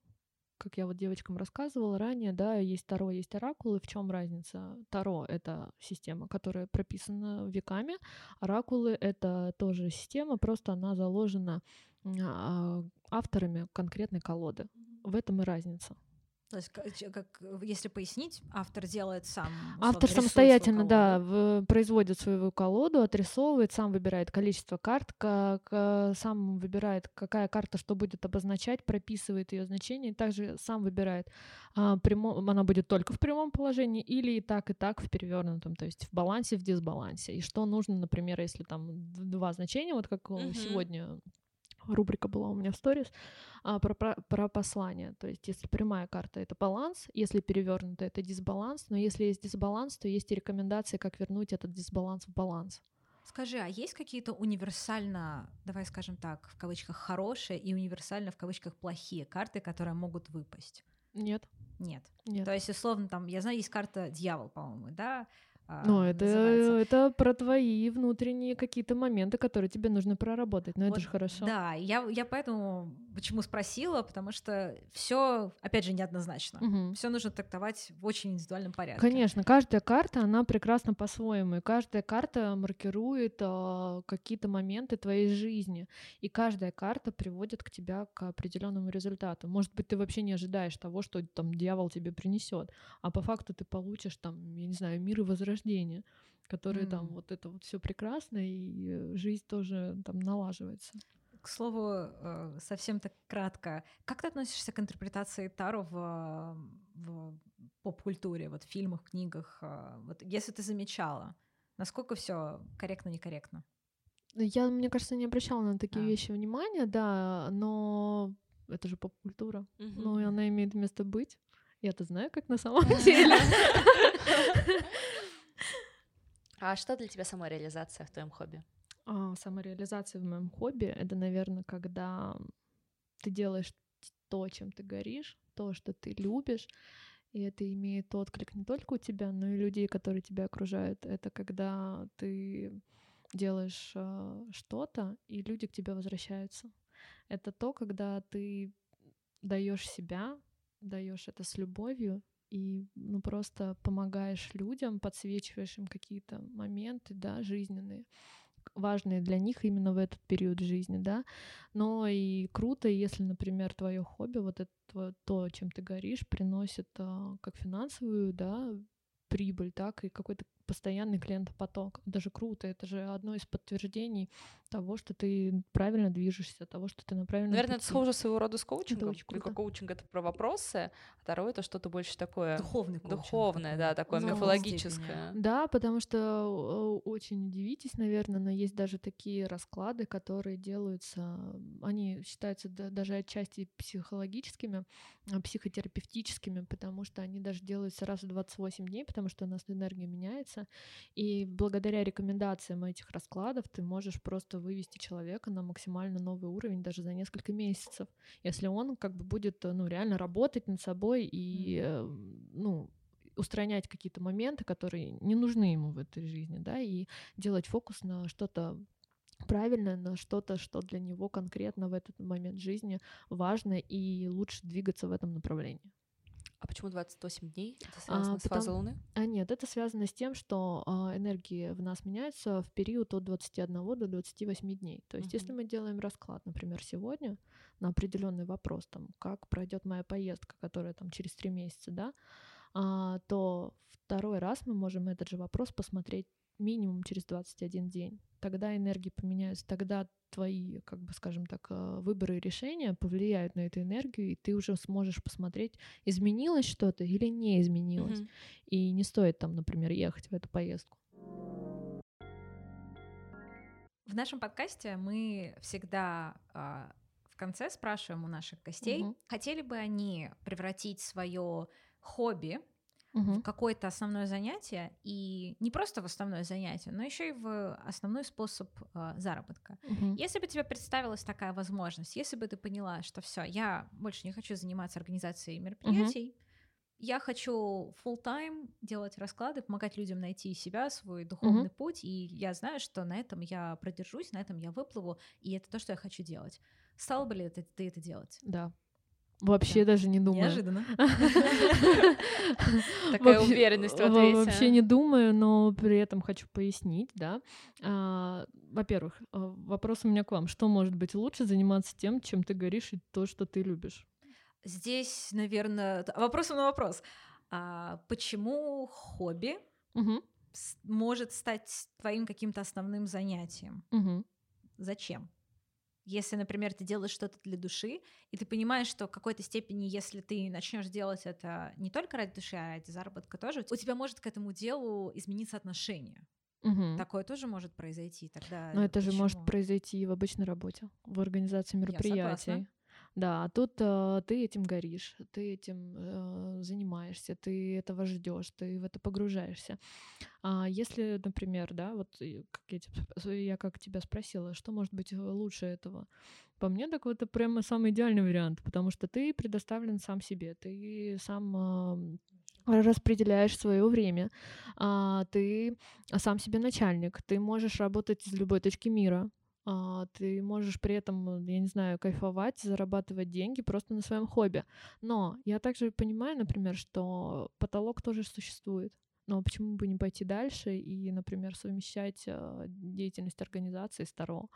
C: как я вот девочкам рассказывала ранее, да, есть Таро, есть оракулы. В чем разница? Таро — это система, которая прописана веками. Оракулы — это тоже система, просто она заложена а, авторами конкретной колоды. В этом и разница.
B: То есть, как, если пояснить, автор делает сам.
C: Автор самостоятельно, да, в- производит свою колоду, отрисовывает, сам выбирает количество карт, как, сам выбирает, какая карта что будет обозначать, прописывает ее значение, и также сам выбирает, а, прямо, она будет только в прямом положении или и так, и так в перевернутом, то есть в балансе, в дисбалансе. И что нужно, например, если там два значения, вот как
A: Мгм.
C: сегодня рубрика была у меня в сторис а, про, про, про послание. То есть, если прямая карта это баланс, если перевернуто это дисбаланс, но если есть дисбаланс, то есть и рекомендации, как вернуть этот дисбаланс в баланс.
B: Скажи, а есть какие-то универсально, давай скажем так, в кавычках хорошие и универсально в кавычках плохие карты, которые могут выпасть?
C: Нет.
B: Нет.
C: Нет.
B: То есть, условно, там, я знаю, есть карта дьявол, по-моему, да? А,
C: Ну, это,
B: называется.
C: это про твои внутренние какие-то моменты, которые тебе нужно проработать. Но это
B: Вот,
C: же хорошо.
B: Да, я, я поэтому почему спросила, потому что все, опять же, неоднозначно.
C: Мгм.
B: Все нужно трактовать в очень индивидуальном порядке.
C: Конечно, каждая карта, она прекрасна по-своему, и каждая карта маркирует а, какие-то моменты твоей жизни, и каждая карта приводит к тебя к определенному результату. Может быть, ты вообще не ожидаешь того, что там дьявол тебе принесет, а по факту ты получишь там, я не знаю, мир и возрождение, которые там
B: М.
C: вот это вот все прекрасно, и жизнь тоже там налаживается.
B: К слову, э, совсем так кратко, как ты относишься к интерпретации Таро в, э, в поп-культуре, вот в фильмах, книгах? э, Вот если ты замечала, насколько все корректно-некорректно?
C: Я, мне кажется, не обращала на такие
B: А.
C: вещи внимания, да, но это же поп-культура.
A: Мгм.
C: Ну, и она имеет место быть. Я-то знаю, как на самом деле.
A: А что для тебя самореализация в твоем хобби?
C: А, Самореализация в моем хобби — это, наверное, когда ты делаешь то, чем ты горишь, то, что ты любишь, и это имеет отклик не только у тебя, но и людей, которые тебя окружают. Это когда ты делаешь а, что-то, и люди к тебе возвращаются. Это то, когда ты даешь себя, даешь это с любовью и ну просто помогаешь людям, подсвечиваешь им какие-то моменты, да, жизненные, важные для них именно в этот период жизни, да. Но и круто, если, например, твое хобби, вот это то, чем ты горишь, приносит а, как финансовую, да, прибыль, так и какой-то постоянный клиентопоток. Даже круто, это же одно из подтверждений того, что ты правильно движешься, того, что ты на правильном
A: Наверное, это
C: пути.
A: схоже своего рода с коучингом.
C: очень
A: Только коучинг это про вопросы, а второе это что-то больше такое
B: Духовный коучинг
A: духовное, да, такое
B: Ну,
A: мифологическое.
C: Да, потому что э, очень удивитесь, наверное, но есть даже такие расклады, которые делаются, они считаются да- даже отчасти психологическими, а, психотерапевтическими, потому что они даже делаются раз в 28 дней, потому что у нас энергия меняется, и благодаря рекомендациям этих раскладов ты можешь просто вывести человека на максимально новый уровень даже за несколько месяцев, если он как бы будет, э, ну, реально работать над собой и, э, ну, устранять какие-то моменты, которые не нужны ему в этой жизни, да, и делать фокус на что-то правильное, на что-то, что для него конкретно в этот момент жизни важно, и лучше двигаться в этом направлении.
A: А почему 28 дней? Это связано
C: А,
A: с фазой
C: потому-
A: Луны?
C: А нет, это связано с тем, что а, энергии в нас меняются в период от 21 до 28 дней. То есть, если
A: Мгм.
C: мы делаем расклад, например, сегодня на определенный вопрос, там, как пройдет моя поездка, которая там через три месяца, да, то второй раз мы можем этот же вопрос посмотреть минимум через 21 день. Тогда энергии поменяются, тогда твои, как бы скажем так, э, выборы и решения повлияют на эту энергию, и ты уже сможешь посмотреть, изменилось что-то или не изменилось.
A: Мгм.
C: И не стоит там, например, ехать в эту поездку.
B: В нашем подкасте мы всегда а, в конце спрашиваем у наших гостей,
C: Мгм.
B: хотели бы они превратить свое хобби в
C: Мгм.
B: какое-то основное занятие, и не просто в основное занятие, но еще и в основной способ а, заработка.
C: Мгм.
B: Если бы тебе представилась такая возможность, если бы ты поняла, что все, я больше не хочу заниматься организацией мероприятий, я хочу full time делать расклады, помогать людям найти себя, свой духовный путь, и я знаю, что на этом я продержусь, на этом я выплыву, и это то, что я хочу делать. Стала бы ли это- ты это делать?
C: Да. Вообще
B: Да.
C: даже не думаю.
B: Неожиданно.
A: Такая уверенность в ответе.
C: Вообще не думаю, но при этом хочу пояснить, да. А, Во-первых, а, вопрос у меня к вам. Что может быть лучше заниматься тем, чем ты горишь, и то, что ты любишь?
B: Здесь, наверное, вопросом на вопрос. А почему хобби может стать твоим каким-то основным занятием? Зачем? Если, например, ты делаешь что-то для души, и ты понимаешь, что в какой-то степени, если ты начнешь делать это не только ради души, а ради заработка тоже, у тебя может к этому делу измениться отношение.
C: Мгм.
B: Такое тоже может произойти. Тогда
C: Но это же может
B: почему?
C: произойти и в обычной работе, в организации мероприятий. Да, а тут э, ты этим горишь, ты этим э, занимаешься, ты этого ждешь, ты в это погружаешься. А если, например, да, вот как я, тебя, я как тебя спросила, что может быть э, лучше этого? По мне, так это прямо самый идеальный вариант, потому что ты предоставлен сам себе, ты сам э, распределяешь свое время, а, ты сам себе начальник, ты можешь работать из любой точки мира, ты можешь при этом, я не знаю, кайфовать, зарабатывать деньги просто на своем хобби. Но я также понимаю, например, что потолок тоже существует. Но почему бы не пойти дальше и, например, совмещать э, деятельность организации с Таро,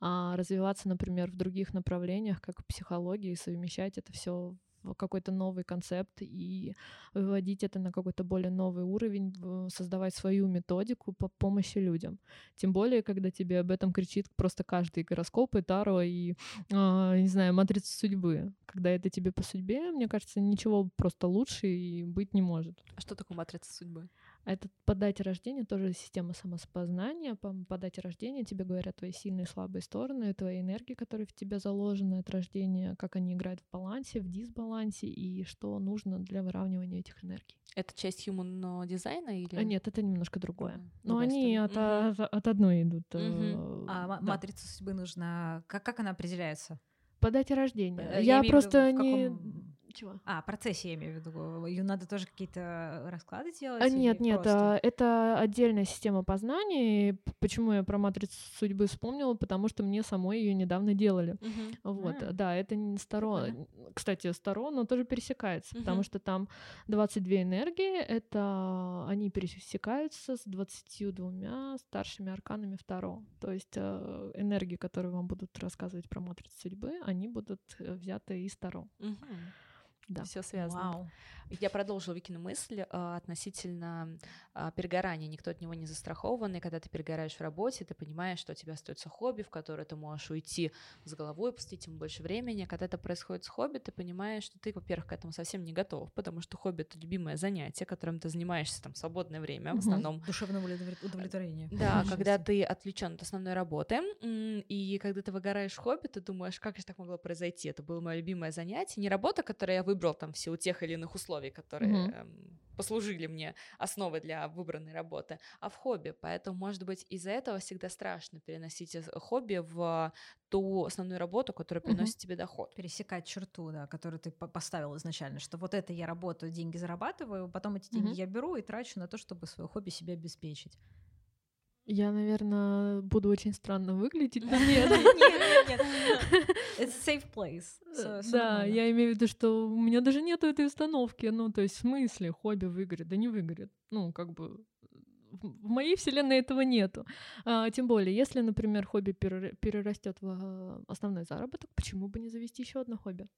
C: а развиваться, например, в других направлениях, как в психологии, совмещать это все какой-то новый концепт и выводить это на какой-то более новый уровень, создавать свою методику по помощи людям. Тем более, когда тебе об этом кричит просто каждый гороскоп и Таро и, э, не знаю, матрица судьбы. Когда это тебе по судьбе, мне кажется, ничего просто лучше и быть не может.
A: А что такое матрица судьбы?
C: А это по дате рождения тоже система самоспознания. По, по дате рождения тебе говорят твои сильные и слабые стороны, твои энергии, которые в тебе заложены от рождения, как они играют в балансе, в дисбалансе и что нужно для выравнивания этих энергий.
A: Это часть human дизайна или?
C: А, нет, это немножко другое. Но они от, угу. от, от одной идут.
B: Угу. А да. матрица судьбы нужна. Как, как она определяется?
C: По дате рождения. Э, я, я просто не.
B: Каком чего? А, процессе я имею в виду. Ее надо тоже какие-то расклады делать?
C: А, нет, нет, просто... а, это отдельная система познания. Почему я про матрицу судьбы вспомнила? Потому что мне самой ее недавно делали. Угу. Вот, а. да, это не старо. Кстати, старо, но тоже пересекается, угу. потому что там 22 энергии, это они пересекаются с 22 старшими арканами второго. То есть э, энергии, которые вам будут рассказывать про матрицу судьбы, они будут э, взяты из Таро. Угу.
A: Да. Все связано. Вау. Я продолжила Викину мысль а, относительно а, перегорания. Никто от него не застрахован, и когда ты перегораешь в работе, ты понимаешь, что у тебя остается хобби, в которое ты можешь уйти с головой, посвятить ему больше времени. Когда это происходит с хобби, ты понимаешь, что ты, во-первых, к этому совсем не готов, потому что хобби — это любимое занятие, которым ты занимаешься там в свободное время, в основном.
B: Душевное удовлетворение.
A: Да, когда ты отвлечен от основной работы, и когда ты выгораешь в хобби, ты думаешь, как же так могло произойти? Это было мое любимое занятие, не работа, которую я выбрал там в силу тех или иных условий, которые mm-hmm. послужили мне основой для выбранной работы, а в хобби. Поэтому, может быть, из-за этого всегда страшно переносить хобби в ту основную работу, которая приносит mm-hmm. тебе доход.
B: Пересекать черту, да, которую ты поставил изначально, что вот это я работаю, деньги зарабатываю, потом эти деньги mm-hmm. я беру и трачу на то, чтобы свое хобби себе обеспечить.
C: Я, наверное, буду очень странно выглядеть,
B: нет. Нет, нет. It's a safe place.
C: Э, да, я имею в виду, что у меня даже нету этой установки. Ну, то есть, в смысле, хобби выгорит? Да не выгорит. Ну, как бы в моей вселенной этого нету. А, тем более, если, например, хобби перерастет в а, основной заработок, почему бы не завести еще одно хобби?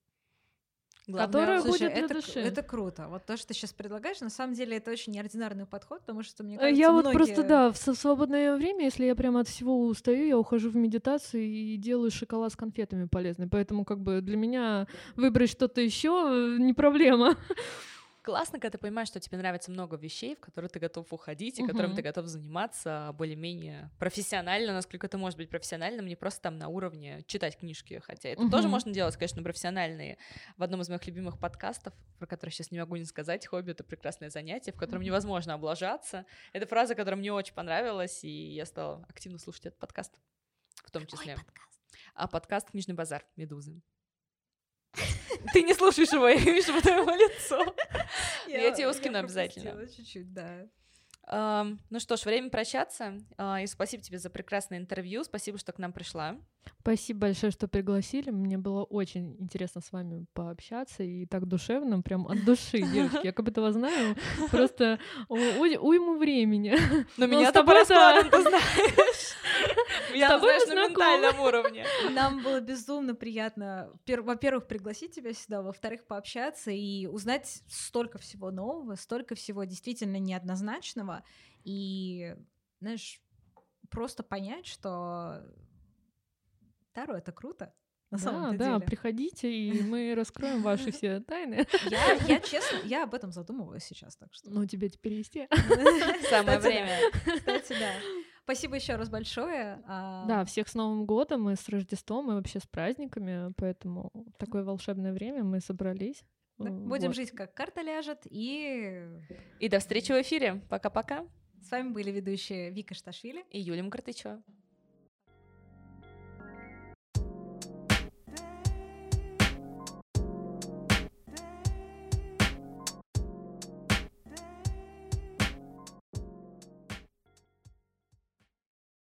B: Главное, которая слушай, будет это, души. Это круто. Вот то, что ты сейчас предлагаешь, на самом деле это очень неординарный подход, потому что мне кажется,
C: Я
B: многие... вот
C: просто, да, в свободное время, если я прямо от всего устаю, я ухожу в медитацию и делаю шоколад с конфетами полезный. Поэтому как бы для меня выбрать что-то еще не проблема.
A: Классно, когда ты понимаешь, что тебе нравится много вещей, в которые ты готов уходить, и которым ты готов заниматься более-менее профессионально, насколько это может быть профессиональным, не просто там на уровне читать книжки, хотя это тоже можно делать, конечно, профессиональные. В одном из моих любимых подкастов, про который сейчас не могу не сказать, хобби — это прекрасное занятие, в котором невозможно облажаться. Это фраза, которая мне очень понравилась, и я стала активно слушать этот подкаст в том числе. Какой подкаст? А подкаст «Книжный базар» «Медузы». Ты не слушаешь его, я вижу по твоему лицу. Я тебе его скину обязательно.
B: чуть-чуть, да.
A: Ну что ж, время прощаться. А, и спасибо тебе за прекрасное интервью. Спасибо, что к нам пришла.
C: Спасибо большое, что пригласили. Мне было очень интересно с вами пообщаться и так душевно, прям от души, девочки. Я как будто вас знаю, просто уйму времени.
A: Но меня-то по раскладам ты знаешь. Я, знаешь, на ментальном уровне.
B: Нам было безумно приятно, во-первых, пригласить тебя сюда, во-вторых, пообщаться и узнать столько всего нового, столько всего действительно неоднозначного. И, знаешь, просто понять, что Таро — это круто. На да, самом
C: да, деле. приходите, и мы раскроем ваши все тайны.
B: Я, я честно, я об этом задумываюсь сейчас, так что.
C: Ну, тебе теперь вести.
A: Самое время.
B: Кстати, да. Спасибо еще раз большое. А,
C: Да, всех с Новым годом и с Рождеством, и вообще с праздниками, поэтому такое волшебное время мы собрались.
B: Будем
C: вот.
B: жить, как карта ляжет. И
A: И до встречи в эфире. Пока-пока.
B: с вами были ведущие Вика Шташвили.
A: И Юлия Мкртычева.